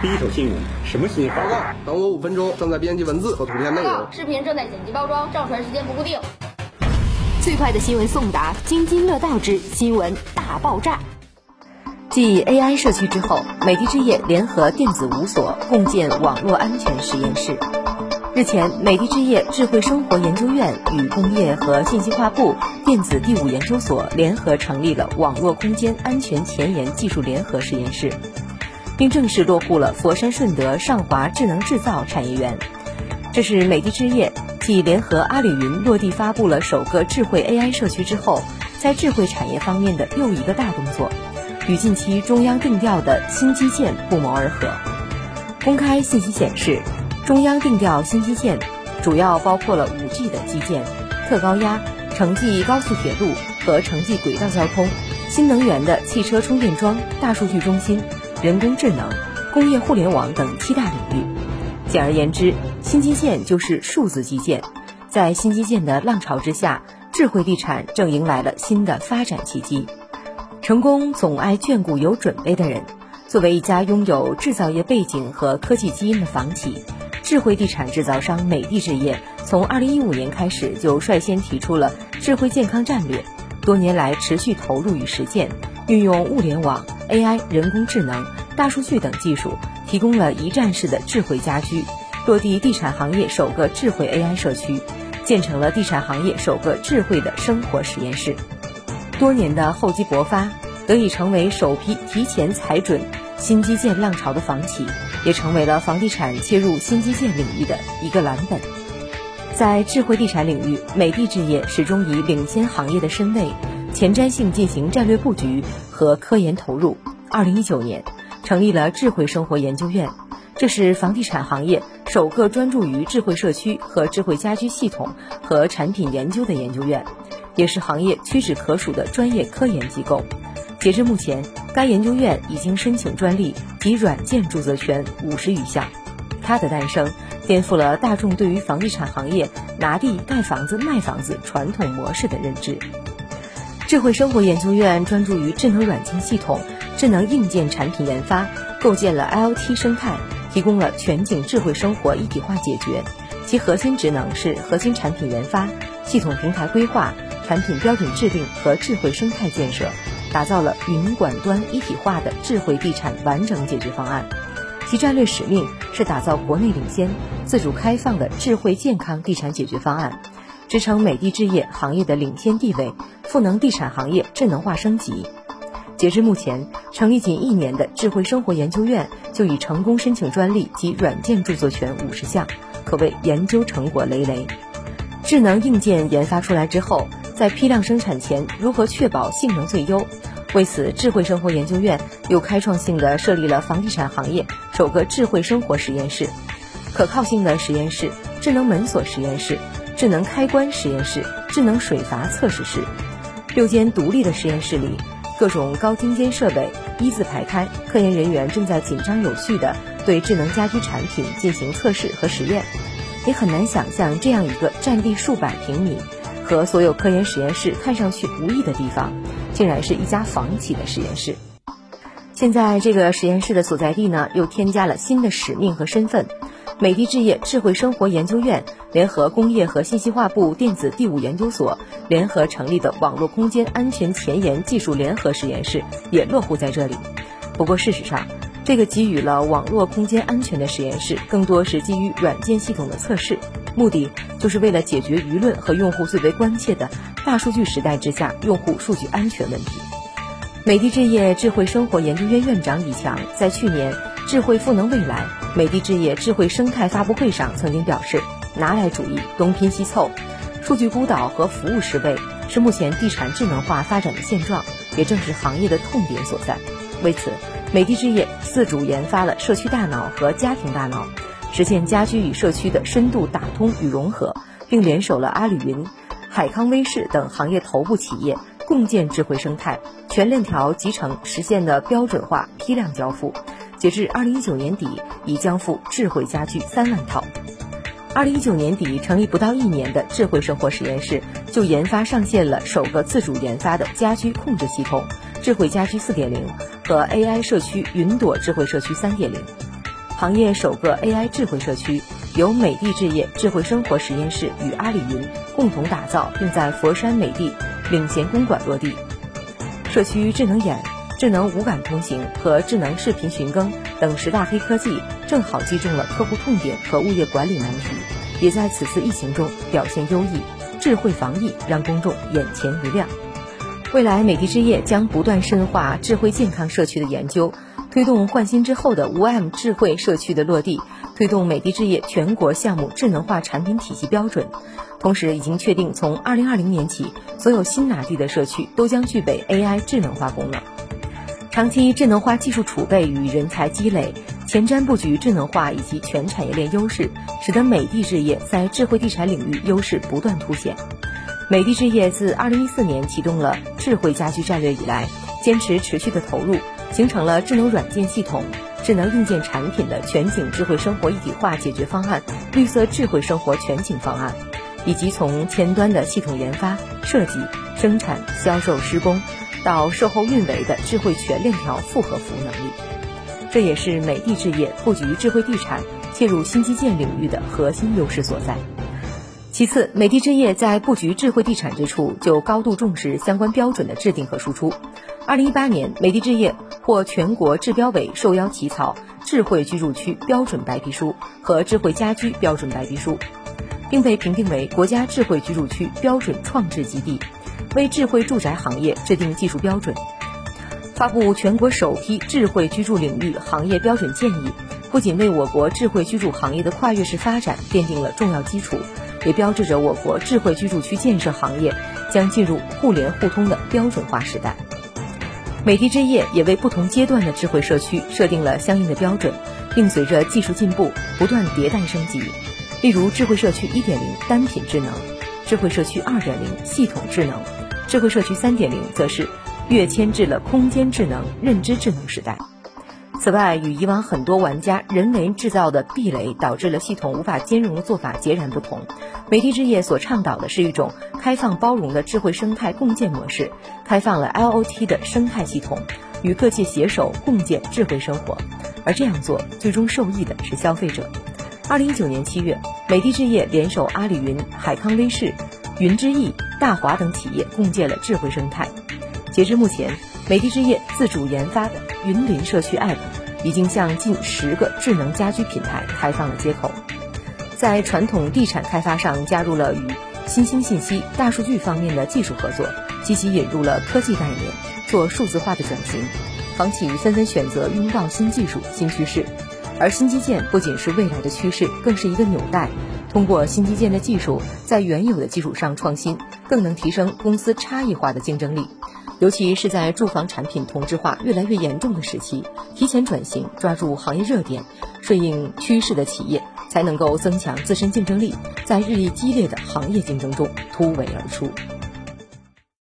第一手新闻，什么新闻？报告，等我五分钟，正在编辑文字和图片内容。视频正在剪辑包装，上传时间不固定。最快的新闻送达，津津乐道之新闻大爆炸。继 AI 社区之后，美的置业联合电子五所共建网络安全实验室。日前，美的置业智慧生活研究院与工业和信息化部电子第五研究所联合成立了网络空间安全前沿技术联合实验室，并正式落户了佛山顺德上华智能制造产业园。这是美的置业继联合阿里云落地发布了首个智慧 AI 社区之后，在智慧产业方面的又一个大动作，与近期中央定调的新基建不谋而合。公开信息显示。中央定调新基建，主要包括了 5G 的基建、特高压、城际高速铁路和城际轨道交通、新能源的汽车充电桩、大数据中心、人工智能、工业互联网等七大领域。简而言之，新基建就是数字基建。在新基建的浪潮之下，智慧地产正迎来了新的发展契机。成功总爱眷顾有准备的人。作为一家拥有制造业背景和科技基因的房企。智慧地产制造商美的置业从二零一五年开始就率先提出了智慧健康战略，多年来持续投入与实践，运用物联网、AI、人工智能、大数据等技术，提供了一站式的智慧家居，落地地产行业首个智慧 AI 社区，建成了地产行业首个智慧的生活实验室。多年的厚积薄发，得以成为首批提前踩准新基建浪潮的房企。也成为了房地产切入新基建领域的一个蓝本。在智慧地产领域，美的置业始终以领先行业的身位，前瞻性进行战略布局和科研投入。二零一九年，成立了智慧生活研究院，这是房地产行业首个专注于智慧社区和智慧家居系统和产品研究的研究院，也是行业屈指可数的专业科研机构。截至目前，该研究院已经申请专利及软件著作权五十余项。它的诞生，颠覆了大众对于房地产行业拿地盖房子卖房子传统模式的认知。智慧生活研究院专注于智能软件系统、智能硬件产品研发，构建了 IoT 生态，提供了全景智慧生活一体化解决。其核心职能是核心产品研发、系统平台规划、产品标准制定和智慧生态建设。打造了云管端一体化的智慧地产完整解决方案，其战略使命是打造国内领先、自主开放的智慧健康地产解决方案，支撑美的置业行业的领先地位，赋能地产行业智能化升级。截至目前，成立仅一年的智慧生活研究院就已成功申请专利及软件著作权五十项，可谓研究成果累累。智能硬件研发出来之后。在批量生产前，如何确保性能最优？为此，智慧生活研究院又开创性的设立了房地产行业首个智慧生活实验室、可靠性的实验室、智能门锁实验室、智能开关实验室、智能水阀测试室。六间独立的实验室里，各种高精尖设备一字排开，科研人员正在紧张有序地对智能家居产品进行测试和实验。你很难想象这样一个占地数百平米。和所有科研实验室看上去无异的地方，竟然是一家房企的实验室。现在这个实验室的所在地呢，又添加了新的使命和身份。美的置业智慧生活研究院联合工业和信息化部电子第五研究所联合成立的网络空间安全前沿技术联合实验室也落户在这里。不过，事实上，这个给予了网络空间安全的实验室，更多是基于软件系统的测试。目的就是为了解决舆论和用户最为关切的大数据时代之下用户数据安全问题。美的置业智慧生活研究院院长李强在去年“智慧赋能未来，美的置业智慧生态”发布会上曾经表示：“拿来主义，东拼西凑，数据孤岛和服务失位，是目前地产智能化发展的现状，也正是行业的痛点所在。”为此，美的置业自主研发了社区大脑和家庭大脑。实现家居与社区的深度打通与融合，并联手了阿里云、海康威视等行业头部企业，共建智慧生态，全链条集成，实现的标准化批量交付。截至二零一九年底，已交付智慧家居三万套。二零一九年底成立不到一年的智慧生活实验室，就研发上线了首个自主研发的家居控制系统——智慧家居四点零和 AI 社区云朵智慧社区三点零。行业首个 AI 智慧社区，由美的置业智慧生活实验室与阿里云共同打造，并在佛山美的领衔公馆落地。社区智能眼、智能无感通行和智能视频寻更等十大黑科技，正好击中了客户痛点和物业管理难题，也在此次疫情中表现优异。智慧防疫让公众眼前一亮。未来，美的置业将不断深化智慧健康社区的研究，推动换新之后的无 M 智慧社区的落地，推动美的置业全国项目智能化产品体系标准。同时，已经确定从2020年起，所有新拿地的社区都将具备 AI 智能化功能。长期智能化技术储备与人才积累，前瞻布局智能化以及全产业链优势，使得美的置业在智慧地产领域优势不断凸显。美的置业自2014年启动了智慧家居战略以来，坚持持续的投入，形成了智能软件系统、智能硬件产品的全景智慧生活一体化解决方案——绿色智慧生活全景方案，以及从前端的系统研发、设计、生产、销售、施工到售后运维的智慧全链条复合服务能力。这也是美的置业布局智慧地产、切入新基建领域的核心优势所在。其次，美的置业在布局智慧地产之处，就高度重视相关标准的制定和输出。二零一八年，美的置业获全国制标委受邀起草智慧居住区标准白皮书和智慧家居标准白皮书，并被评定为国家智慧居住区标准创制基地，为智慧住宅行业制定技术标准，发布全国首批智慧居住领域行业标准建议，不仅为我国智慧居住行业的跨越式发展奠定了重要基础。也标志着我国智慧居住区建设行业将进入互联互通的标准化时代。美的置业也为不同阶段的智慧社区设定了相应的标准，并随着技术进步不断迭代升级。例如，智慧社区1.0单品智能，智慧社区2.0系统智能，智慧社区3.0则是跃迁至了空间智能、认知智能时代。此外，与以往很多玩家人为制造的壁垒导致了系统无法兼容的做法截然不同。美的置业所倡导的是一种开放包容的智慧生态共建模式，开放了 IoT 的生态系统，与各界携手共建智慧生活。而这样做，最终受益的是消费者。二零一九年七月，美的置业联手阿里云、海康威视、云之翼、大华等企业共建了智慧生态。截至目前，美的置业自主研发的云林社区 App 已经向近十个智能家居品牌开放了接口，在传统地产开发上加入了与新兴信息、大数据方面的技术合作，积极引入了科技概念，做数字化的转型。房企纷纷选择拥抱新技术、新趋势，而新基建不仅是未来的趋势，更是一个纽带。通过新基建的技术，在原有的基础上创新，更能提升公司差异化的竞争力。尤其是在住房产品同质化越来越严重的时期，提前转型，抓住行业热点，顺应趋势的企业，才能够增强自身竞争力，在日益激烈的行业竞争中突围而出。